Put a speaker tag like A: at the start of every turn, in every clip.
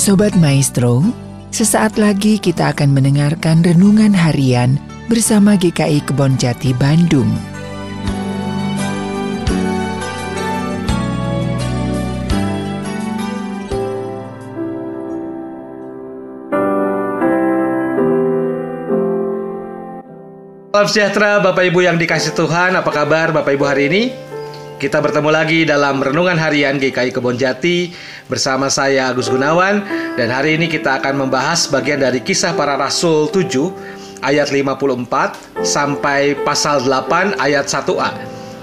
A: Sobat Maestro, sesaat lagi kita akan mendengarkan renungan harian bersama GKI Kebon Jati Bandung.
B: Salam sejahtera Bapak Ibu yang dikasih Tuhan, apa kabar Bapak Ibu hari ini? Kita bertemu lagi dalam Renungan Harian GKI Kebon Jati bersama saya Agus Gunawan dan hari ini kita akan membahas bagian dari kisah para rasul 7 ayat 54 sampai pasal 8 ayat 1a.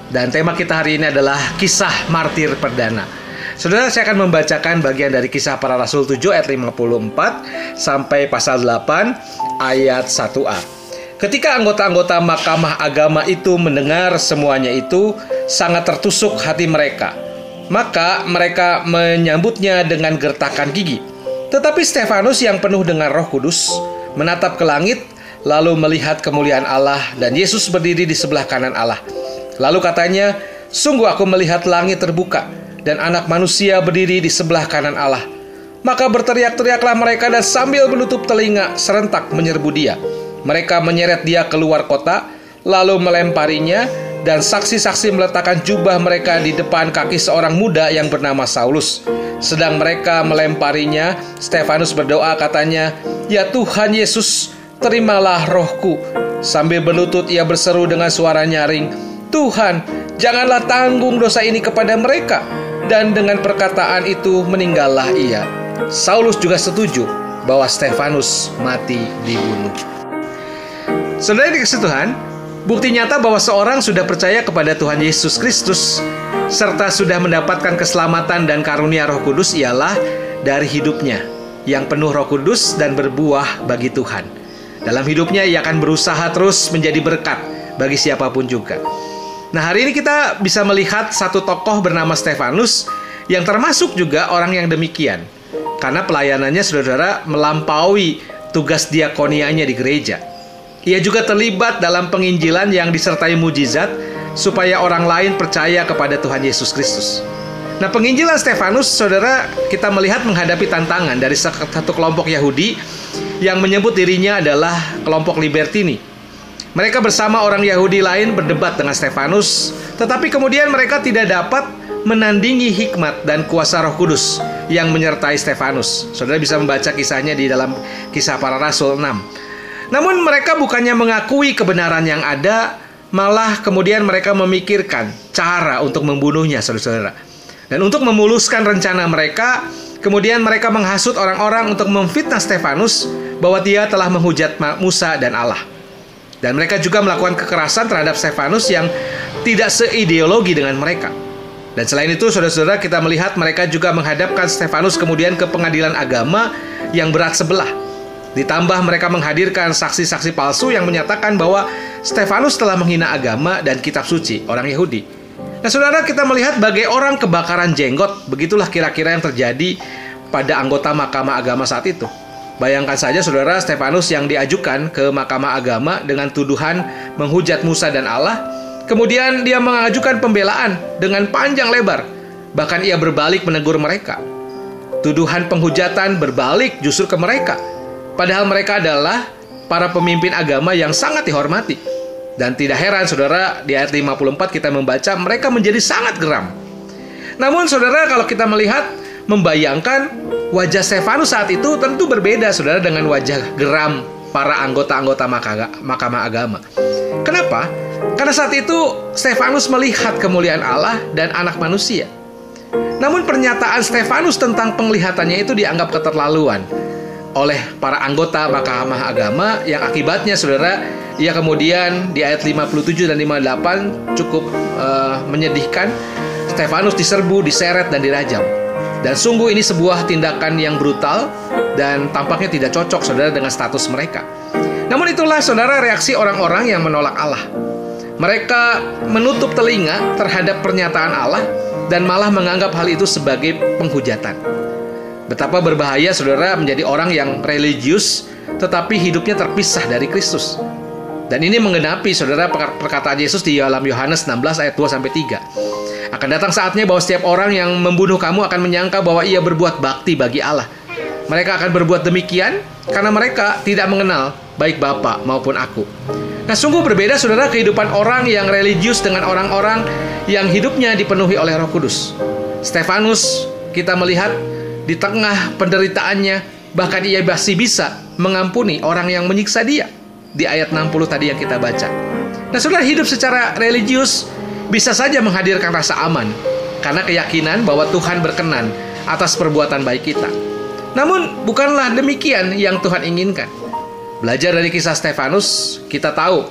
B: Dan tema kita hari ini adalah kisah martir perdana. Saudara saya akan membacakan bagian dari kisah para rasul 7 ayat 54 sampai pasal 8 ayat 1a. Ketika anggota-anggota Mahkamah Agama itu mendengar semuanya itu, sangat tertusuk hati mereka. Maka mereka menyambutnya dengan gertakan gigi. Tetapi Stefanus yang penuh dengan Roh Kudus menatap ke langit, lalu melihat kemuliaan Allah dan Yesus berdiri di sebelah kanan Allah. Lalu katanya, "Sungguh aku melihat langit terbuka dan Anak Manusia berdiri di sebelah kanan Allah." Maka berteriak-teriaklah mereka dan sambil menutup telinga serentak menyerbu dia. Mereka menyeret dia keluar kota, lalu melemparinya, dan saksi-saksi meletakkan jubah mereka di depan kaki seorang muda yang bernama Saulus. Sedang mereka melemparinya, Stefanus berdoa katanya, "Ya Tuhan Yesus, terimalah rohku." Sambil berlutut ia berseru dengan suara nyaring, "Tuhan, janganlah tanggung dosa ini kepada mereka." Dan dengan perkataan itu meninggallah ia. Saulus juga setuju bahwa Stefanus mati dibunuh. Saudara dikasih Tuhan, bukti nyata bahwa seorang sudah percaya kepada Tuhan Yesus Kristus serta sudah mendapatkan keselamatan dan karunia Roh Kudus ialah dari hidupnya yang penuh Roh Kudus dan berbuah bagi Tuhan. Dalam hidupnya ia akan berusaha terus menjadi berkat bagi siapa pun juga. Nah, hari ini kita bisa melihat satu tokoh bernama Stefanus yang termasuk juga orang yang demikian. Karena pelayanannya saudara-saudara melampaui tugas diakonianya di gereja. Ia juga terlibat dalam penginjilan yang disertai mujizat supaya orang lain percaya kepada Tuhan Yesus Kristus. Nah, penginjilan Stefanus, saudara, kita melihat menghadapi tantangan dari satu kelompok Yahudi yang menyebut dirinya adalah kelompok Libertini. Mereka bersama orang Yahudi lain berdebat dengan Stefanus, tetapi kemudian mereka tidak dapat menandingi hikmat dan kuasa Roh Kudus yang menyertai Stefanus. Saudara bisa membaca kisahnya di dalam Kisah Para Rasul 6. Namun mereka bukannya mengakui kebenaran yang ada, malah kemudian mereka memikirkan cara untuk membunuhnya, saudara-saudara. Dan untuk memuluskan rencana mereka, kemudian mereka menghasut orang-orang untuk memfitnah Stefanus bahwa dia telah menghujat Musa dan Allah. Dan mereka juga melakukan kekerasan terhadap Stefanus yang tidak seideologi dengan mereka. Dan selain itu, saudara-saudara, kita melihat mereka juga menghadapkan Stefanus kemudian ke pengadilan agama yang berat sebelah Ditambah mereka menghadirkan saksi-saksi palsu yang menyatakan bahwa Stefanus telah menghina agama dan kitab suci orang Yahudi. Nah, saudara, kita melihat bagai orang kebakaran jenggot, begitulah kira-kira yang terjadi pada anggota Mahkamah Agama saat itu. Bayangkan saja saudara Stefanus yang diajukan ke Mahkamah Agama dengan tuduhan menghujat Musa dan Allah, kemudian dia mengajukan pembelaan dengan panjang lebar. Bahkan ia berbalik menegur mereka. Tuduhan penghujatan berbalik justru ke mereka Padahal mereka adalah para pemimpin agama yang sangat dihormati. Dan tidak heran saudara di ayat 54 kita membaca mereka menjadi sangat geram. Namun saudara kalau kita melihat membayangkan wajah Stefanus saat itu tentu berbeda saudara dengan wajah geram para anggota-anggota mahkamah agama. Kenapa? Karena saat itu Stefanus melihat kemuliaan Allah dan anak manusia. Namun pernyataan Stefanus tentang penglihatannya itu dianggap keterlaluan oleh para anggota Mahkamah Agama yang akibatnya saudara ia kemudian di ayat 57 dan 58 cukup uh, menyedihkan Stefanus diserbu, diseret dan dirajam. Dan sungguh ini sebuah tindakan yang brutal dan tampaknya tidak cocok saudara dengan status mereka. Namun itulah saudara reaksi orang-orang yang menolak Allah. Mereka menutup telinga terhadap pernyataan Allah dan malah menganggap hal itu sebagai penghujatan. Betapa berbahaya saudara menjadi orang yang religius tetapi hidupnya terpisah dari Kristus. Dan ini menggenapi saudara perkataan Yesus di dalam Yohanes 16 ayat 2 sampai 3. Akan datang saatnya bahwa setiap orang yang membunuh kamu akan menyangka bahwa ia berbuat bakti bagi Allah. Mereka akan berbuat demikian karena mereka tidak mengenal baik Bapa maupun aku. Nah, sungguh berbeda saudara kehidupan orang yang religius dengan orang-orang yang hidupnya dipenuhi oleh Roh Kudus. Stefanus kita melihat di tengah penderitaannya bahkan ia masih bisa mengampuni orang yang menyiksa dia di ayat 60 tadi yang kita baca. Nah, saudara hidup secara religius bisa saja menghadirkan rasa aman karena keyakinan bahwa Tuhan berkenan atas perbuatan baik kita. Namun bukanlah demikian yang Tuhan inginkan. Belajar dari kisah Stefanus, kita tahu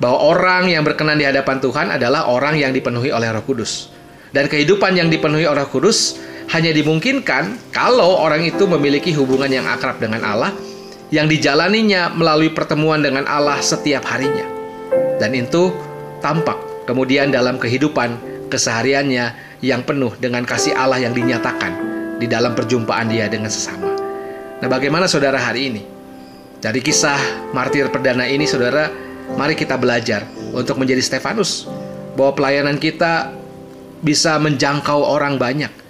B: bahwa orang yang berkenan di hadapan Tuhan adalah orang yang dipenuhi oleh Roh Kudus. Dan kehidupan yang dipenuhi oleh Roh Kudus hanya dimungkinkan kalau orang itu memiliki hubungan yang akrab dengan Allah yang dijalaninya melalui pertemuan dengan Allah setiap harinya. Dan itu tampak kemudian dalam kehidupan kesehariannya yang penuh dengan kasih Allah yang dinyatakan di dalam perjumpaan dia dengan sesama. Nah, bagaimana saudara hari ini? Dari kisah martir perdana ini, saudara, mari kita belajar untuk menjadi Stefanus. Bahwa pelayanan kita bisa menjangkau orang banyak.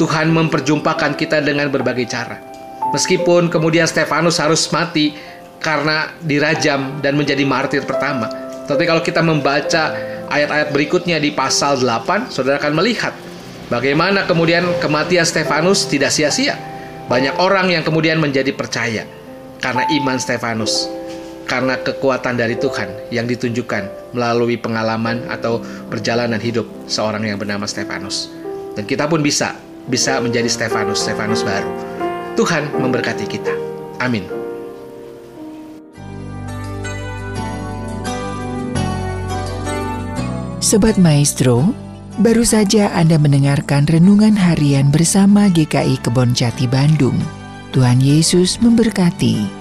B: Tuhan memperjumpakan kita dengan berbagai cara. Meskipun kemudian Stefanus harus mati karena dirajam dan menjadi martir pertama. Tapi kalau kita membaca ayat-ayat berikutnya di pasal 8, saudara akan melihat bagaimana kemudian kematian Stefanus tidak sia-sia. Banyak orang yang kemudian menjadi percaya karena iman Stefanus, karena kekuatan dari Tuhan yang ditunjukkan melalui pengalaman atau perjalanan hidup seorang yang bernama Stefanus. Dan kita pun bisa bisa menjadi Stefanus, Stefanus baru. Tuhan memberkati kita. Amin.
A: Sobat Maestro, baru saja Anda mendengarkan renungan harian bersama GKI Kebon Jati Bandung. Tuhan Yesus memberkati.